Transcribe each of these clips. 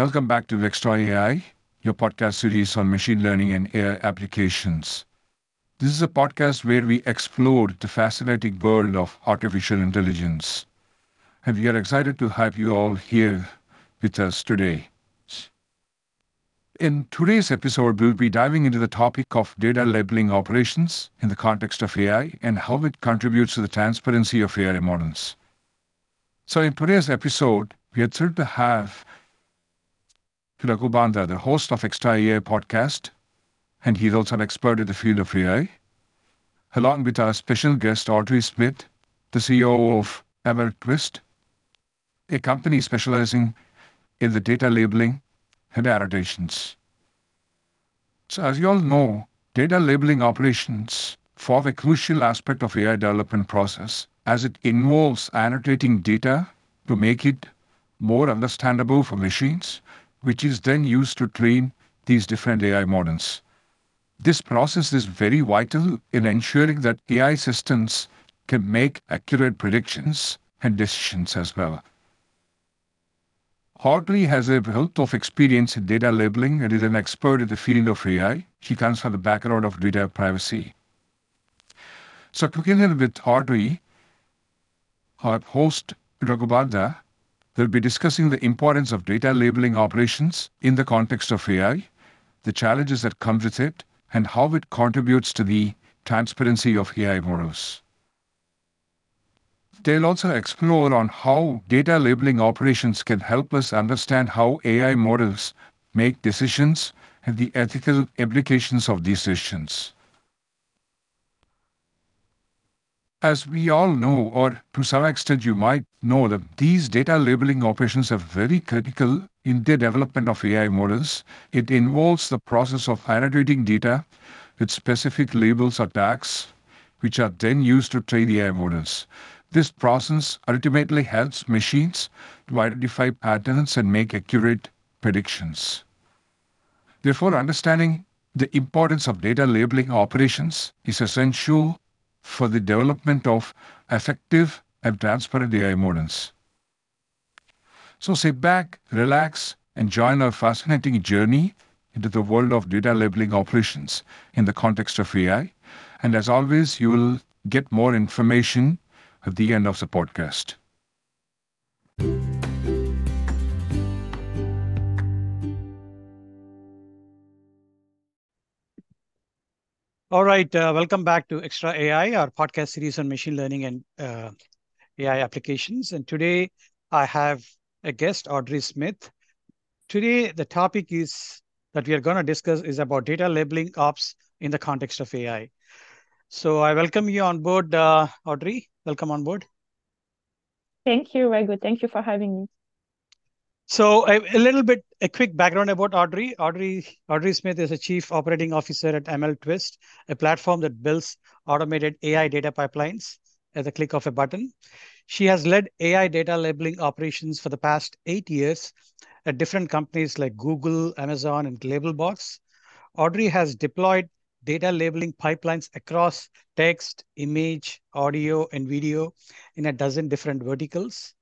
Welcome back to Extra AI, your podcast series on machine learning and AI applications. This is a podcast where we explore the fascinating world of artificial intelligence. And we are excited to have you all here with us today. In today's episode, we'll be diving into the topic of data labeling operations in the context of AI and how it contributes to the transparency of AI models. So, in today's episode, we are thrilled to have Raghu Banda, the host of Extra AI podcast, and he's also an expert in the field of AI, along with our special guest, Audrey Smith, the CEO of MLTwist, a company specializing in the data labeling and annotations. So, as you all know, data labeling operations form a crucial aspect of AI development process as it involves annotating data to make it more understandable for machines, which is then used to train these different AI models. This process is very vital in ensuring that AI systems can make accurate predictions and decisions as well. Audrey has a wealth of experience in data labeling and is an expert in the field of AI. She comes from the background of data privacy. So, together with Audrey, our host Raghu Will be discussing the importance of data labeling operations in the context of AI, the challenges that come with it, and how it contributes to the transparency of AI models. They'll also explore on how data labeling operations can help us understand how AI models make decisions and the ethical implications of these decisions. As we all know, or to some extent you might know, that these data labeling operations are very critical in the development of AI models. It involves the process of annotating data with specific labels or tags, which are then used to train the AI models. This process ultimately helps machines to identify patterns and make accurate predictions. Therefore, understanding the importance of data labeling operations is essential for the development of effective and transparent AI models. So sit back, relax, and join our fascinating journey into the world of data labeling operations in the context of AI. And as always, you will get more information at the end of the podcast. All right, uh, welcome back to Extra AI, our podcast series on machine learning and uh, AI applications. And today I have a guest, Audrey Smith. Today, the topic is that we are going to discuss is about data labeling ops in the context of AI. So I welcome you on board, uh, Audrey. Welcome on board. Thank you, Raghu. Thank you for having me. So a, a, little bit, a quick background about Audrey. Audrey Audrey Smith is a chief operating officer at ML Twist, a platform that builds automated AI data pipelines at the click of a button. She has led AI data labeling operations for the past eight years at different companies like Google, Amazon, and Labelbox. Audrey has deployed data labeling pipelines across text, image, audio, and video in a dozen different verticals.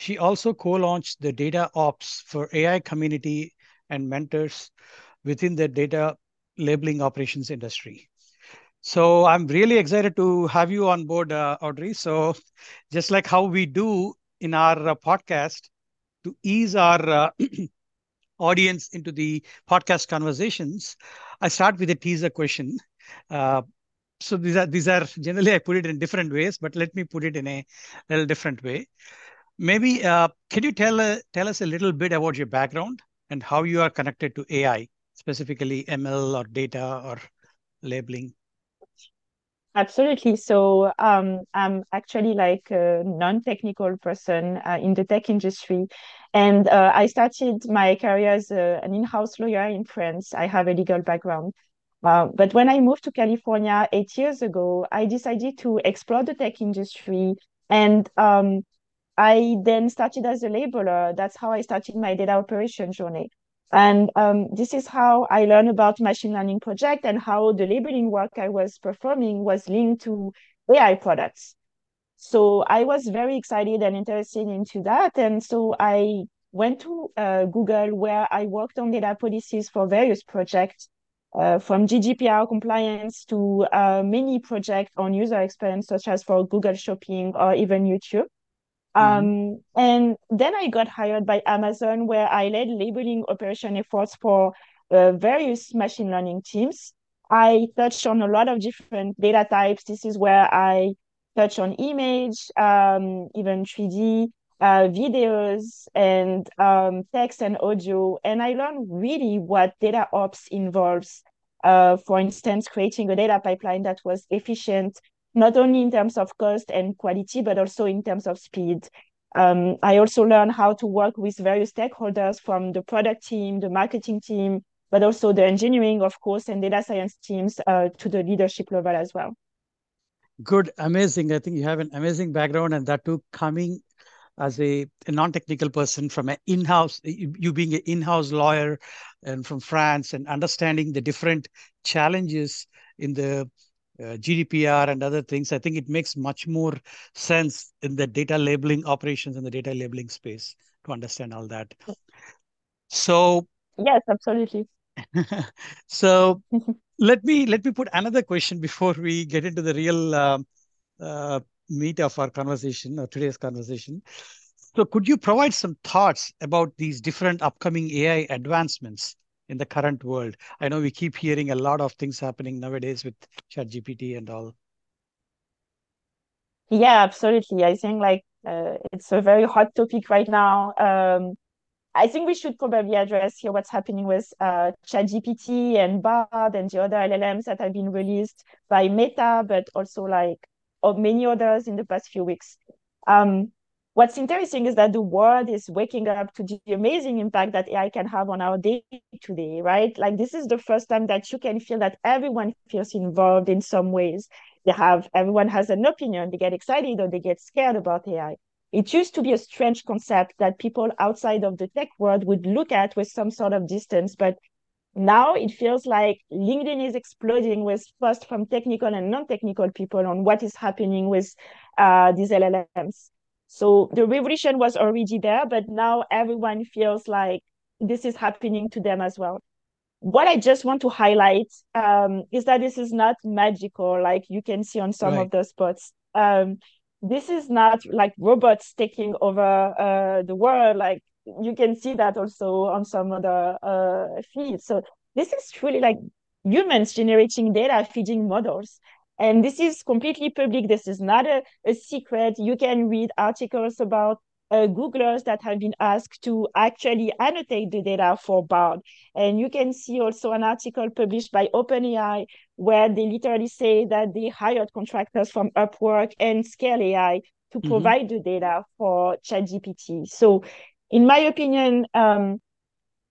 She also co-launched the Data Ops for AI community and mentors within the data labeling operations industry. So I'm really excited to have you on board, uh, Audrey. So just like how we do in our uh, podcast, to ease our uh, audience into the podcast conversations, I start with a teaser question. Uh, so these are these are generally I put it in different ways, but let me put it in a little different way. Maybe uh, can you tell uh, tell us a little bit about your background and how you are connected to AI, specifically ML or data or labeling? Absolutely. So um, I'm actually like a non-technical person uh, in the tech industry. And uh, I started my career as a, an in-house lawyer in France. I have a legal background. Uh, but when I moved to California eight years ago, I decided to explore the tech industry. And um, I then started as a labeler. That's how I started my data operation journey. And um, this is how I learned about machine learning project and how the labeling work I was performing was linked to AI products. So I was very excited and interested into that. And so I went to uh, Google where I worked on data policies for various projects, uh, from GDPR compliance to uh, many projects on user experience, such as for Google Shopping or even YouTube. Mm-hmm. Um, and then I got hired by Amazon, where I led labeling operation efforts for uh, various machine learning teams. I touched on a lot of different data types. This is where I touch on image, um, even 3D, uh, videos, and um, text and audio. And I learned really what data ops involves. Uh, for instance, creating a data pipeline that was efficient, not only in terms of cost and quality, but also in terms of speed. Um, I also learned how to work with various stakeholders from the product team, the marketing team, but also the engineering, of course, and data science teams uh, to the leadership level as well. Good, amazing. I think you have an amazing background, and that too coming as a, a non-technical person from an in-house, you, you being an in-house lawyer and from France and understanding the different challenges in the uh, GDPR and other things, I think it makes much more sense in the data labeling operations and the data labeling space to understand all that. So yes, absolutely. so let me let me put another question before we get into the real uh, uh, meat of our conversation or today's conversation. So could you provide some thoughts about these different upcoming AI advancements in the current world? I know we keep hearing a lot of things happening nowadays with ChatGPT and all. Yeah, absolutely. I think like uh, it's a very hot topic right now. Um, I think we should probably address here what's happening with uh, ChatGPT and Bard and the other LLMs that have been released by Meta, but also like many others in the past few weeks. Um, what's interesting is that the world is waking up to the amazing impact that AI can have on our day to day, right? Like this is the first time that you can feel that everyone feels involved in some ways. They have everyone has an opinion, they get excited or they get scared about AI. It used to be a strange concept that people outside of the tech world would look at with some sort of distance, but now it feels like LinkedIn is exploding with posts from technical and non-technical people on what is happening with uh, these LLMs. So the revolution was already there, but now everyone feels like this is happening to them as well. What I just want to highlight um, is that this is not magical, like you can see on some right. of the spots. Um, this is not like robots taking over uh, the world. Like you can see that also on some other uh, feeds. So this is truly like humans generating data, feeding models. And this is completely public. This is not a, a secret. You can read articles about uh, Googlers that have been asked to actually annotate the data for Bard. And you can see also an article published by OpenAI where they literally say that they hired contractors from Upwork and Scale AI to mm-hmm. provide the data for ChatGPT. So, in my opinion, um,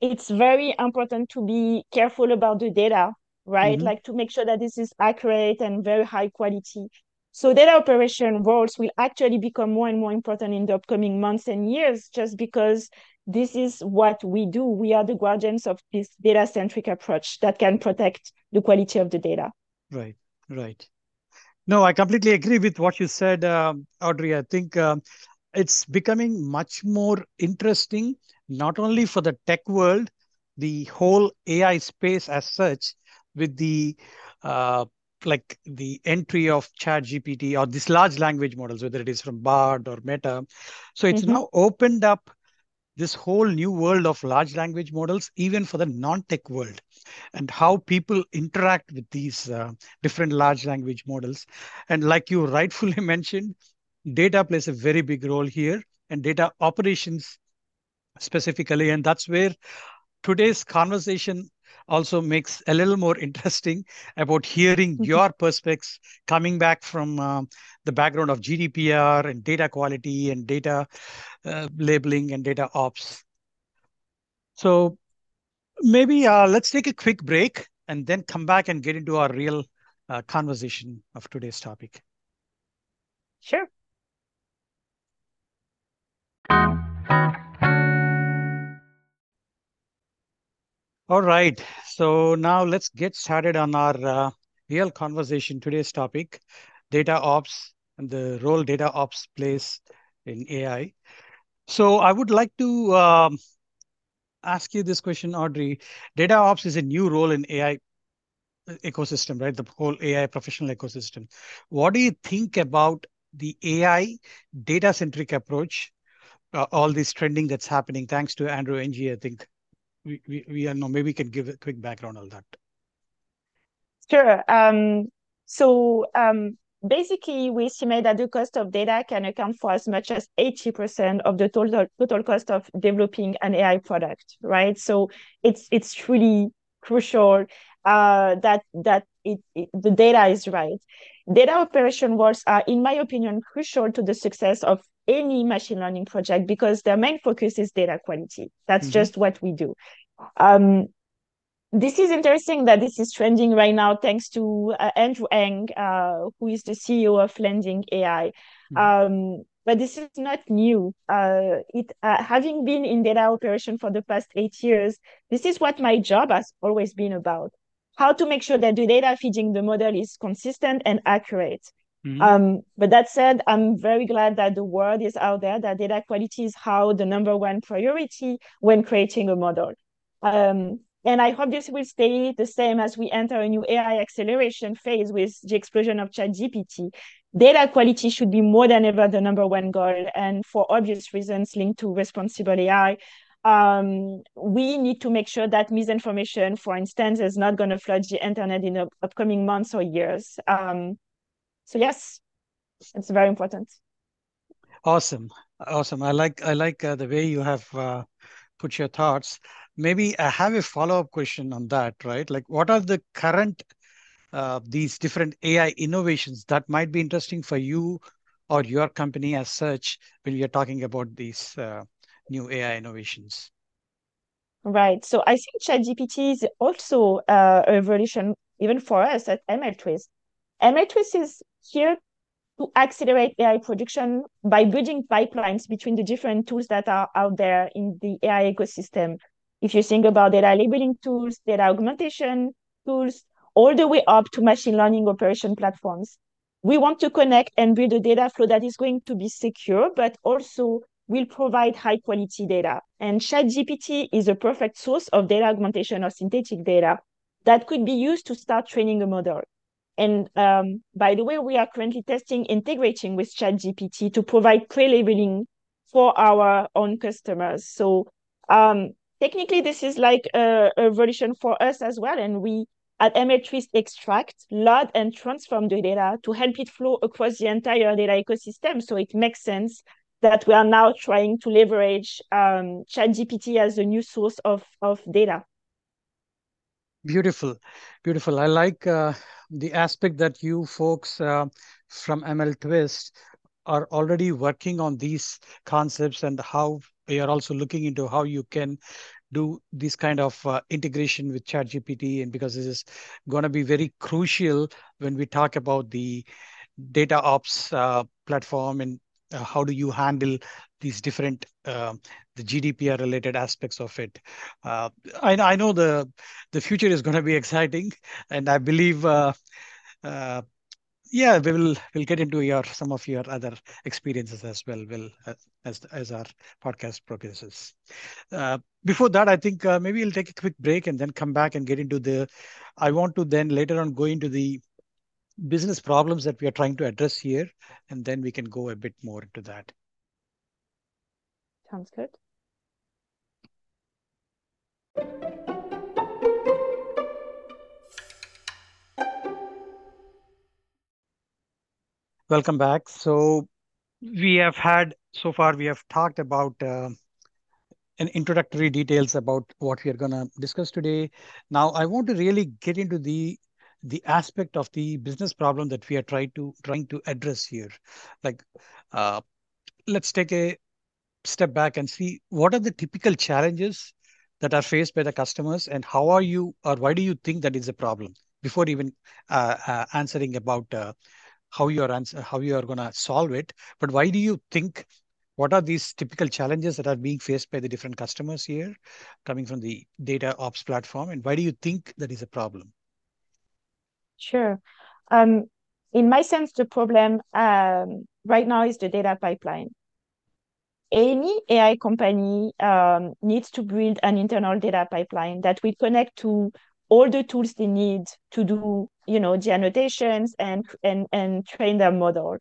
it's very important to be careful about the data right? Mm-hmm. Like to make sure that this is accurate and very high quality. So data operation roles will actually become more and more important in the upcoming months and years, just because this is what we do. We are the guardians of this data-centric approach that can protect the quality of the data. Right, right. No, I completely agree with what you said, um, Audrey. I think um, it's becoming much more interesting, not only for the tech world, the whole AI space as such, with the uh, like the entry of chat gpt or these large language models whether it is from bard or meta. So it's mm-hmm. now opened up this whole new world of large language models even for the non-tech world and how people interact with these uh, different large language models. And like you rightfully mentioned data plays a very big role here and data operations specifically. And that's where today's conversation also makes a little more interesting about hearing mm-hmm. your perspectives coming back from uh, the background of GDPR and data quality and data uh, labeling and data ops. So maybe uh, let's take a quick break and then come back and get into our real uh, conversation of today's topic. Sure. All right. So now let's get started on our uh, real conversation. Today's topic, data ops and the role data ops plays in AI. So I would like to um, ask you this question, Audrey. Data ops is a new role in AI ecosystem, right? The whole AI professional ecosystem. What do you think about the AI data centric approach? Uh, all this trending that's happening, thanks to Andrew Ng, I think we, we, we are know maybe we can give a quick background on that. Sure. Um, so um, basically, we estimate that the cost of data can account for as much as 80% of the total total cost of developing an AI product, right? So it's it's truly crucial uh, that that it, it, the data is right. Data operation works are, in my opinion, crucial to the success of any machine learning project because their main focus is data quality. That's mm-hmm. just what we do. Um, this is interesting that this is trending right now thanks to uh, Andrew Ng, uh, who is the CEO of Landing AI. Mm-hmm. Um, but this is not new. Uh, it uh, having been in data operation for the past eight years, this is what my job has always been about: how to make sure that the data feeding the model is consistent and accurate. Mm-hmm. Um, but that said, I'm very glad that the word is out there that data quality is how the number one priority when creating a model. Um, and I hope this will stay the same as we enter a new AI acceleration phase with the explosion of ChatGPT. Data quality should be more than ever the number one goal. And for obvious reasons linked to responsible AI, um, we need to make sure that misinformation, for instance, is not going to flood the internet in the upcoming months or years. Um, so yes, it's very important. Awesome, awesome. I like I like uh, the way you have uh, put your thoughts maybe I have a follow-up question on that, right? Like, what are the current uh, these different AI innovations that might be interesting for you or your company as such when we are talking about these uh, new AI innovations? Right. So I think ChatGPT is also uh, a revolution even for us at MLTwist. MLTwist is here to accelerate AI production by building pipelines between the different tools that are out there in the AI ecosystem if you think about data labeling tools, data augmentation tools, all the way up to machine learning operation platforms, we want to connect and build a data flow that is going to be secure, but also will provide high quality data. And ChatGPT is a perfect source of data augmentation or synthetic data that could be used to start training a model. And um, by the way, we are currently testing integrating with ChatGPT to provide pre-labeling for our own customers. So um, technically this is like a, a evolution for us as well and we at MLTwist extract, load, and transform the data to help it flow across the entire data ecosystem. So it makes sense that we are now trying to leverage um, ChatGPT as a new source of, of data. Beautiful, beautiful. I like uh, the aspect that you folks uh, from MLTwist are already working on these concepts and how we are also looking into how you can do this kind of uh, integration with ChatGPT, and because this is going to be very crucial when we talk about the data ops uh, platform and uh, how do you handle these different uh, the GDPR related aspects of it. Uh, I, I know the the future is going to be exciting, and I believe uh, uh, yeah, we will we'll get into your some of your other experiences as well. Will as as our podcast progresses. Uh, before that, I think uh, maybe we'll take a quick break and then come back and get into the. I want to then later on go into the business problems that we are trying to address here, and then we can go a bit more into that. Sounds good. Welcome back. So we have had so far we have talked about uh, an introductory details about what we are going to discuss today. Now I want to really get into the the aspect of the business problem that we are trying to trying to address here. Like, uh, let's take a step back and see what are the typical challenges that are faced by the customers and how are you or why do you think that is a problem before even uh, uh, answering about uh, how you are answer, how you are going to solve it. But why do you think? What are these typical challenges that are being faced by the different customers here, coming from the data ops platform, and why do you think that is a problem? Sure. Um, in my sense, the problem um, right now is the data pipeline. Any AI company um, needs to build an internal data pipeline that will connect to all the tools they need to do, you know, the annotations and and and train their model.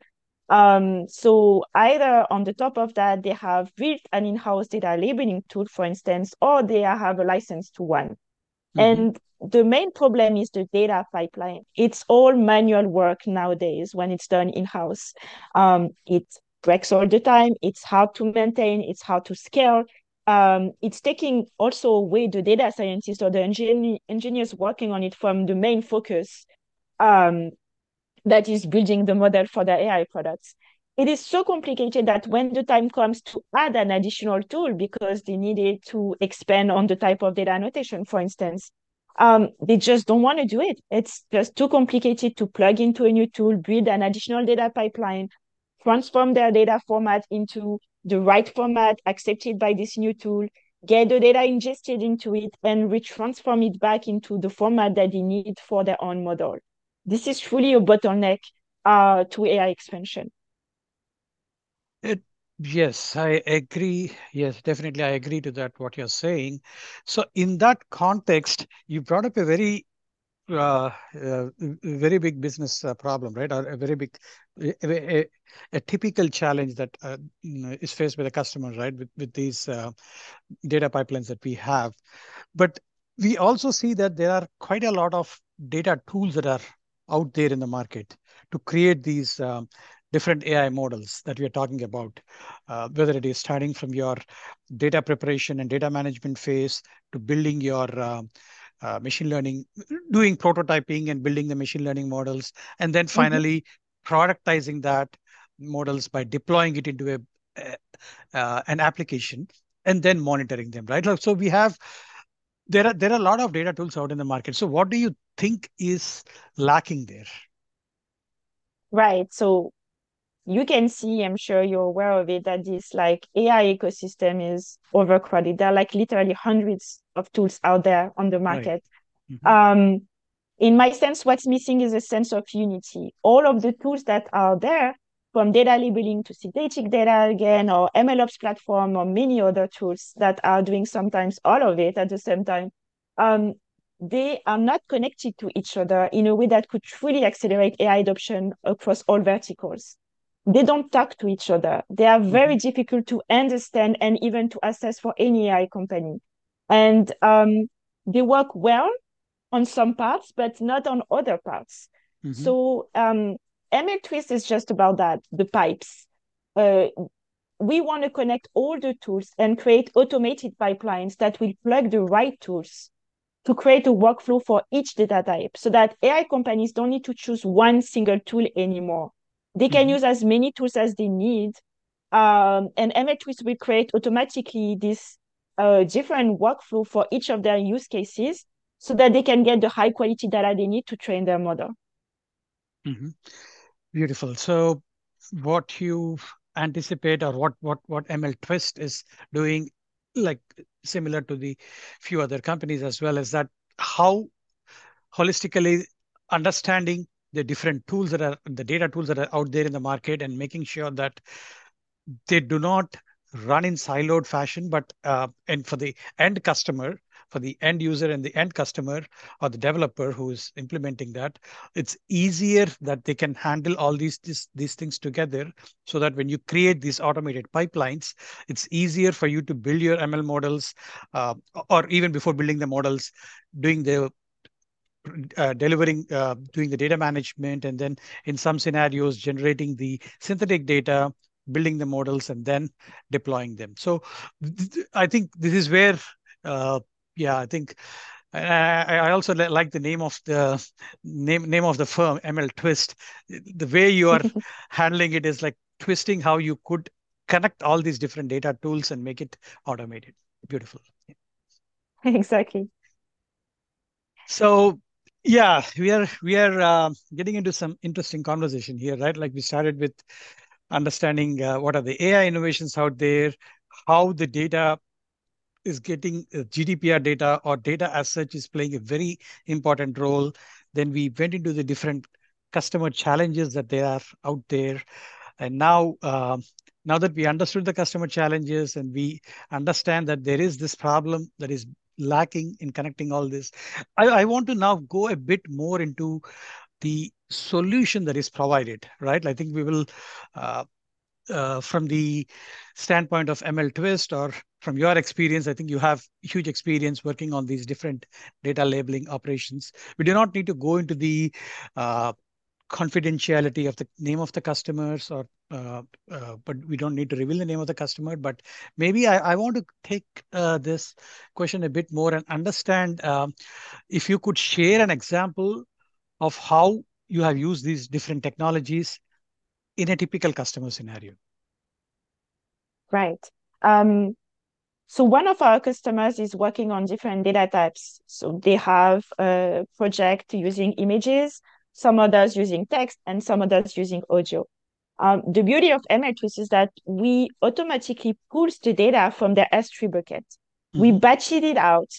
Um, so either on the top of that, they have built an in-house data labeling tool, for instance, or they have a license to one. Mm-hmm. And the main problem is the data pipeline. It's all manual work nowadays when it's done in-house. Um, it breaks all the time. It's hard to maintain. It's hard to scale. Um, it's taking also away the data scientists or the engin- engineers working on it from the main focus um, that is building the model for the AI products. It is so complicated that when the time comes to add an additional tool because they needed to expand on the type of data annotation, for instance, um, they just don't want to do it. It's just too complicated to plug into a new tool, build an additional data pipeline, transform their data format into the right format accepted by this new tool, get the data ingested into it, and retransform it back into the format that they need for their own model. This is truly a bottleneck uh, to AI expansion. It, yes, I agree. Yes, definitely, I agree to that, what you're saying. So in that context, you brought up a very uh, uh, very big business uh, problem, right? Or a very big, a, a, a typical challenge that uh, is faced by the customer, right? With with these uh, data pipelines that we have, but we also see that there are quite a lot of data tools that are out there in the market to create these um, different AI models that we are talking about, uh, whether it is starting from your data preparation and data management phase to building your uh, uh, machine learning, doing prototyping and building the machine learning models, and then mm-hmm. finally mm-hmm. productizing that models by deploying it into a uh, an application and then monitoring them, right? So we have there are there are a lot of data tools out in the market. So what do you think is lacking there? Right. So you can see, I'm sure you're aware of it, that this like AI ecosystem is overcrowded. There are like literally hundreds of tools out there on the market. Right. Mm-hmm. Um, in my sense, what's missing is a sense of unity. All of the tools that are there, from data labeling to synthetic data again, or MLOps platform, or many other tools that are doing sometimes all of it at the same time, um, they are not connected to each other in a way that could truly accelerate AI adoption across all verticals they don't talk to each other. They are very mm-hmm. difficult to understand and even to assess for any AI company. And um, they work well on some parts, but not on other parts. Mm-hmm. So um, ML Twist is just about that, the pipes. Uh, we want to connect all the tools and create automated pipelines that will plug the right tools to create a workflow for each data type so that AI companies don't need to choose one single tool anymore. They can mm-hmm. use as many tools as they need. Um, and MLTwist will create automatically this uh, different workflow for each of their use cases so that they can get the high quality data they need to train their model. Mm-hmm. Beautiful. So what you anticipate or what, what, what ML Twist is doing, like similar to the few other companies as well, is that how holistically understanding the different tools that are the data tools that are out there in the market and making sure that they do not run in siloed fashion, but uh, and for the end customer, for the end user and the end customer or the developer who is implementing that, it's easier that they can handle all these, these, these things together so that when you create these automated pipelines, it's easier for you to build your ML models uh, or even before building the models, doing the uh, delivering, uh, doing the data management, and then in some scenarios, generating the synthetic data, building the models, and then deploying them. So I think this is where, uh, yeah, I think I, I also like the name of the name name of the firm, ML Twist. The way you are handling it is like twisting how you could connect all these different data tools and make it automated. Beautiful. Exactly. So yeah, we are we are uh, getting into some interesting conversation here, right? Like we started with understanding uh, what are the AI innovations out there, how the data is getting uh, GDPR data or data as such is playing a very important role. Then we went into the different customer challenges that there are out there, and now um, now that we understood the customer challenges and we understand that there is this problem that is lacking in connecting all this, I, I want to now go a bit more into the solution that is provided, right? I think we will, uh, uh, from the standpoint of ML Twist or from your experience, I think you have huge experience working on these different data labeling operations. We do not need to go into the uh, confidentiality of the name of the customers or uh, uh, but we don't need to reveal the name of the customer. But maybe i, I want to take uh, this question a bit more and understand um, if you could share an example of how you have used these different technologies in a typical customer scenario. Right. Um, so one of our customers is working on different data types. So they have a project using images some others using text, and some others using audio. Um, the beauty of MLTwist is that we automatically pulls the data from the S3 bucket. Mm-hmm. We batch it out.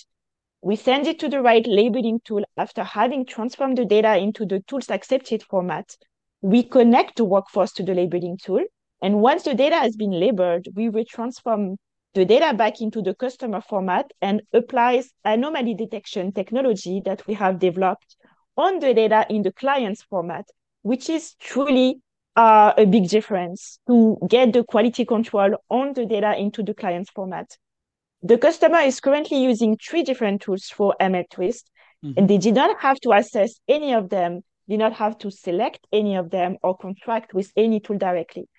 We send it to the right labeling tool after having transformed the data into the tool's accepted format. We connect the workforce to the labeling tool. And once the data has been labeled, we retransform the data back into the customer format and applies anomaly detection technology that we have developed on the data in the client's format, which is truly uh, a big difference to get the quality control on the data into the client's format. The customer is currently using three different tools for ML Twist, mm-hmm. and they did not have to assess any of them, did not have to select any of them or contract with any tool directly.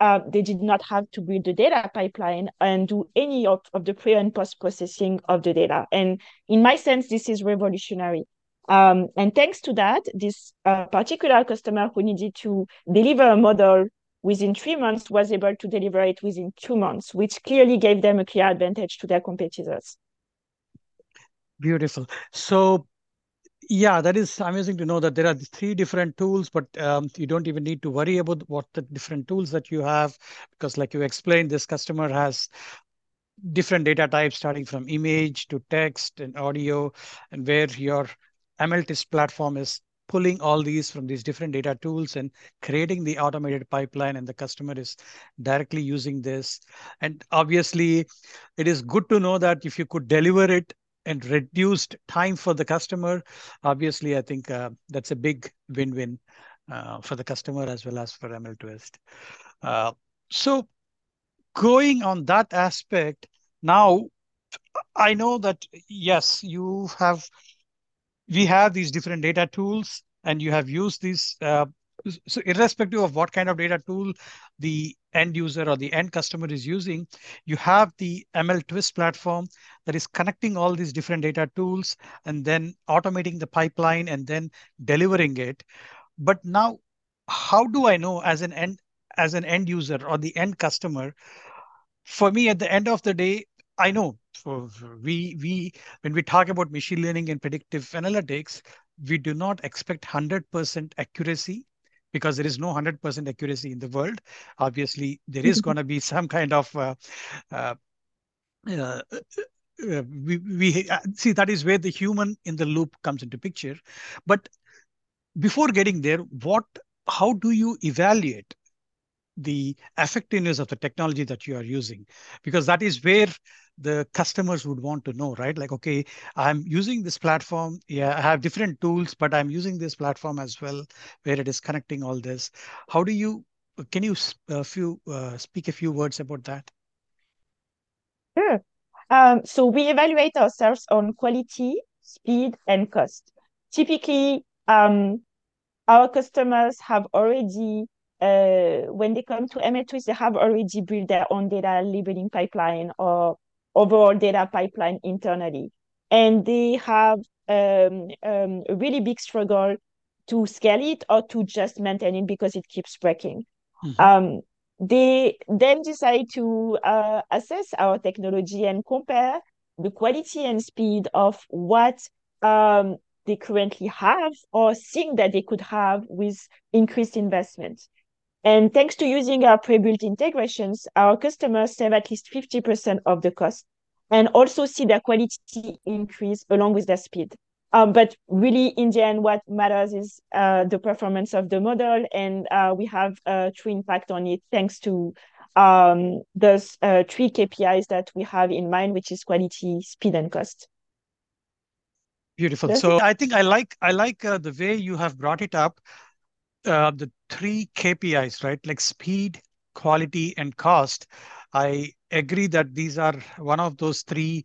Uh, they did not have to build the data pipeline and do any of, of the pre and post processing of the data. And in my sense, this is revolutionary. Um, and thanks to that, this uh, particular customer who needed to deliver a model within three months was able to deliver it within two months, which clearly gave them a clear advantage to their competitors. Beautiful. So, yeah, that is amazing to know that there are three different tools, but um, you don't even need to worry about what the different tools that you have, because like you explained, this customer has different data types starting from image to text and audio, and where your MLTwist platform is pulling all these from these different data tools and creating the automated pipeline and the customer is directly using this. And obviously it is good to know that if you could deliver it and reduced time for the customer, obviously I think uh, that's a big win-win uh, for the customer as well as for MLTwist. Uh, so going on that aspect, now I know that yes, you have we have these different data tools and you have used these. Uh, so irrespective of what kind of data tool the end user or the end customer is using, you have the ML Twist platform that is connecting all these different data tools and then automating the pipeline and then delivering it. But now, how do I know as an end as an end user or the end customer? For me, at the end of the day, I know we we when we talk about machine learning and predictive analytics, we do not expect 100% accuracy because there is no 100% accuracy in the world. Obviously, there is going to be some kind of uh, uh, uh, uh, we, we uh, see that is where the human in the loop comes into picture. But before getting there, what how do you evaluate the effectiveness of the technology that you are using? Because that is where the customers would want to know, right? Like, okay, I'm using this platform. Yeah, I have different tools, but I'm using this platform as well, where it is connecting all this. How do you, can you a few uh, speak a few words about that? Sure. Um, so we evaluate ourselves on quality, speed, and cost. Typically, um, our customers have already uh, when they come to MLTwist, they have already built their own data labeling pipeline or overall data pipeline internally. And they have um, um, a really big struggle to scale it or to just maintain it because it keeps breaking. Mm-hmm. Um, they then decide to uh, assess our technology and compare the quality and speed of what um, they currently have or think that they could have with increased investment. And thanks to using our pre-built integrations, our customers save at least 50% of the cost and also see their quality increase along with their speed. Um, but really, in the end, what matters is uh, the performance of the model, and uh, we have a true impact on it thanks to um, there's uh, three KPIs that we have in mind, which is quality, speed, and cost. Beautiful. Does so it? I think I like I like uh, the way you have brought it up. Uh, the three KPIs, right? Like speed, quality, and cost. I agree that these are one of those three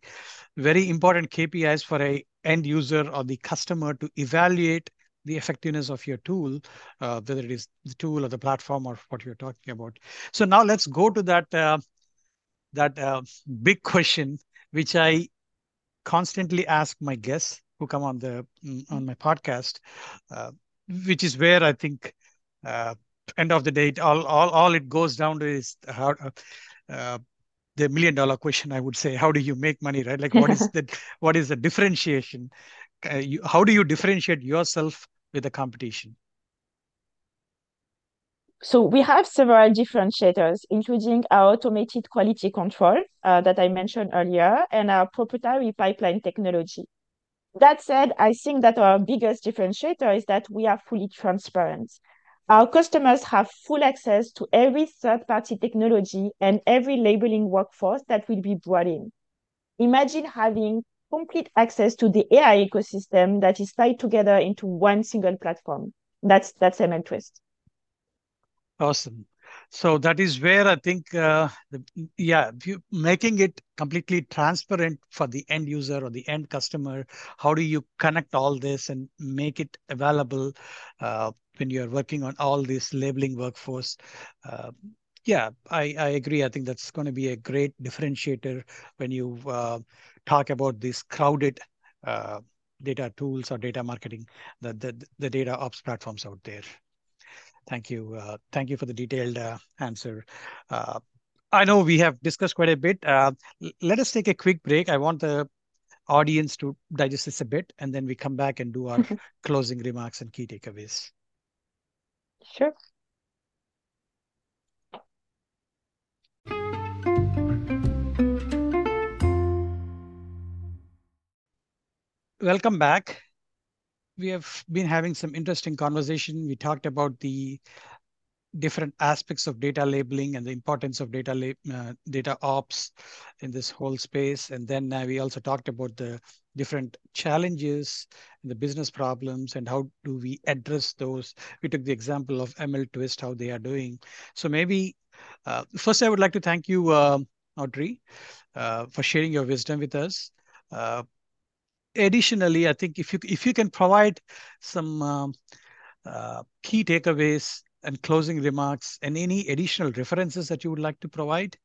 very important KPIs for a end user or the customer to evaluate the effectiveness of your tool, uh, whether it is the tool or the platform or what you're talking about. So now let's go to that uh, that uh, big question, which I constantly ask my guests who come on the mm, on my podcast, uh, which is where I think uh, end of the day, all all all it goes down to is how uh, the million dollar question i would say how do you make money right like what is the what is the differentiation uh, you, how do you differentiate yourself with the competition so we have several differentiators, including our automated quality control uh, that I mentioned earlier, and our proprietary pipeline technology. That said, I think that our biggest differentiator is that we are fully transparent. Our customers have full access to every third-party technology and every labeling workforce that will be brought in. Imagine having complete access to the AI ecosystem that is tied together into one single platform. That's that's ML Twist. Awesome. So that is where I think, uh, yeah, making it completely transparent for the end user or the end customer. How do you connect all this and make it available uh, when you're working on all this labeling workforce? Uh, yeah, I, I agree. I think that's going to be a great differentiator when you uh, talk about these crowded uh, data tools or data marketing, the, the, the data ops platforms out there. Thank you. Uh, thank you for the detailed uh, answer. Uh, I know we have discussed quite a bit. let us take a quick break. I want the audience to digest this a bit, and then we come back and do our closing remarks and key takeaways. Sure. Welcome back we have been having some interesting conversation. We talked about the different aspects of data labeling and the importance of data uh, data ops in this whole space. And then uh, we also talked about the different challenges, the business problems, and how do we address those. We took the example of ML Twist, how they are doing. So maybe uh, first, I would like to thank you, uh, Audrey, uh, for sharing your wisdom with us. Uh, additionally, I think if you if you can provide some um, uh, key takeaways and closing remarks and any additional references that you would like to provide,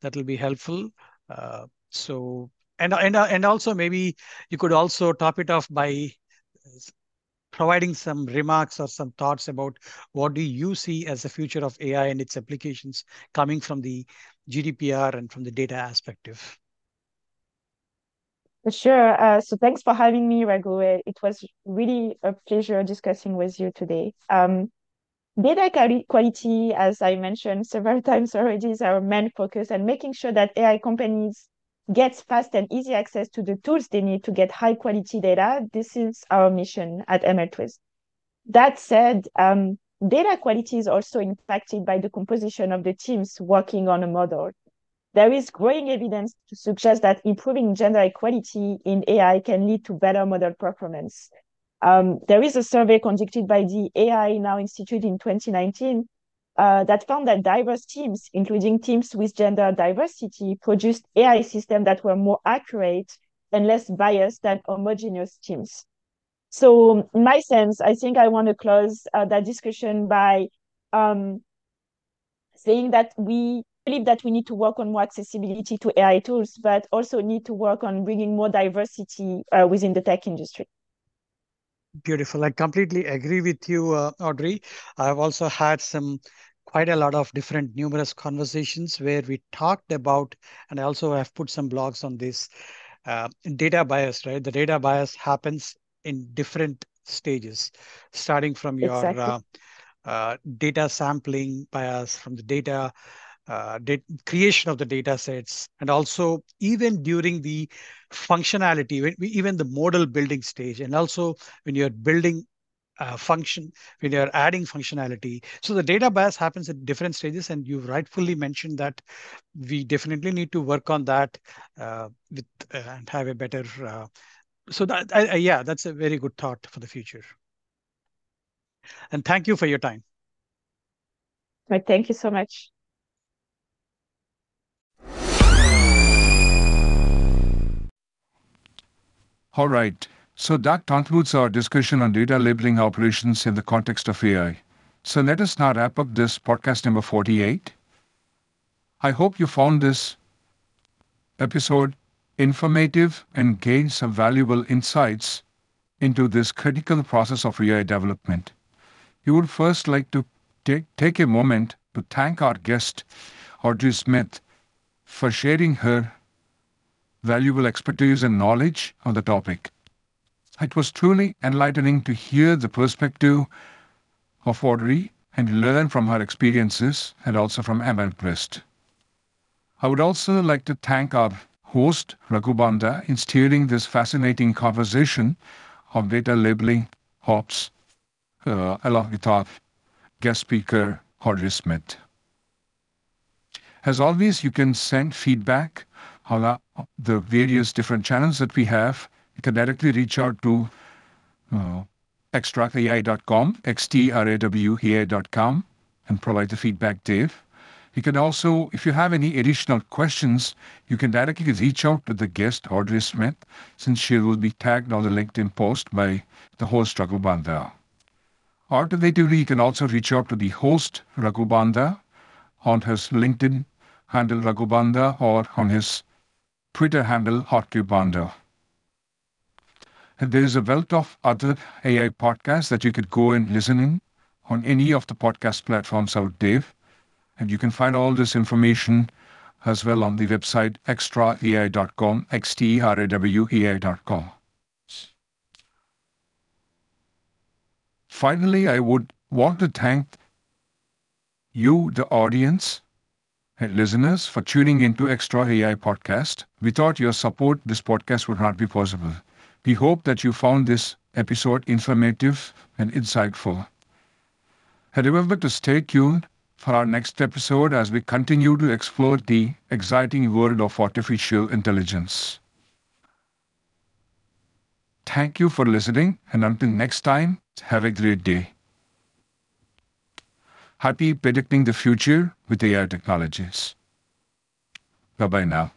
that will be helpful. Uh, so and and and also maybe you could also top it off by providing some remarks or some thoughts about what do you see as the future of AI and its applications coming from the GDPR and from the data aspect. Sure. Uh, so thanks for having me, Raghu. It was really a pleasure discussing with you today. Um, data quality, as I mentioned several times already, is our main focus and making sure that AI companies get fast and easy access to the tools they need to get high quality data. This is our mission at MLTwist. That said, um, data quality is also impacted by the composition of the teams working on a model there is growing evidence to suggest that improving gender equality in AI can lead to better model performance. Um, there is a survey conducted by the AI Now Institute in 2019 uh, that found that diverse teams, including teams with gender diversity, produced AI systems that were more accurate and less biased than homogeneous teams. So, in my sense, I think I want to close uh, that discussion by um, saying that we believe that we need to work on more accessibility to AI tools, but also need to work on bringing more diversity uh, within the tech industry. Beautiful. I completely agree with you, uh, Audrey. I've also had some quite a lot of different numerous conversations where we talked about, and I also have put some blogs on this uh, data bias, right? The data bias happens in different stages, starting from your exactly. uh, uh, data sampling bias, from the data uh, creation of the data sets, and also even during the functionality, even the model building stage, and also when you're building uh, function, when you're adding functionality. So the data bias happens at different stages, and you've rightfully mentioned that we definitely need to work on that uh, with uh, and have a better. Uh, so that I, I, yeah, that's a very good thought for the future. And thank you for your time. Right, thank you so much. All right. So that concludes our discussion on data labeling operations in the context of AI. So let us now wrap up this podcast number 48. I hope you found this episode informative and gained some valuable insights into this critical process of AI development. We would first like to take, take a moment to thank our guest, Audrey Smith, for sharing her valuable expertise and knowledge on the topic. It was truly enlightening to hear the perspective of Audrey and learn from her experiences and also from MLTwist. I would also like to thank our host, Raghu Banda, in steering this fascinating conversation of data labeling ops, uh, along with our guest speaker, Audrey Smith. As always, you can send feedback on the various different channels that we have you can directly reach out to uh, xtrawai.com, xtrawai.com, and provide the feedback, Dave. You can also, if you have any additional questions, you can directly reach out to the guest, Audrey Smith, since she will be tagged on the LinkedIn post by the host, Raghu Banda. Alternatively, you can also reach out to the host, Raghu Banda, on his LinkedIn handle, Raghu Banda, or on his Twitter handle, Hotkey Banda. There is a wealth of other AI podcasts that you could go and listen in on any of the podcast platforms out there. And you can find all this information as well on the website xtraai.com, xtraai.com. Finally, I would want to thank you, the audience and listeners, for tuning into Extra AI podcast. Without your support, this podcast would not be possible. We hope that you found this episode informative and insightful. And remember to stay tuned for our next episode as we continue to explore the exciting world of artificial intelligence. Thank you for listening, and until next time, have a great day. Happy predicting the future with AI technologies. Bye bye now.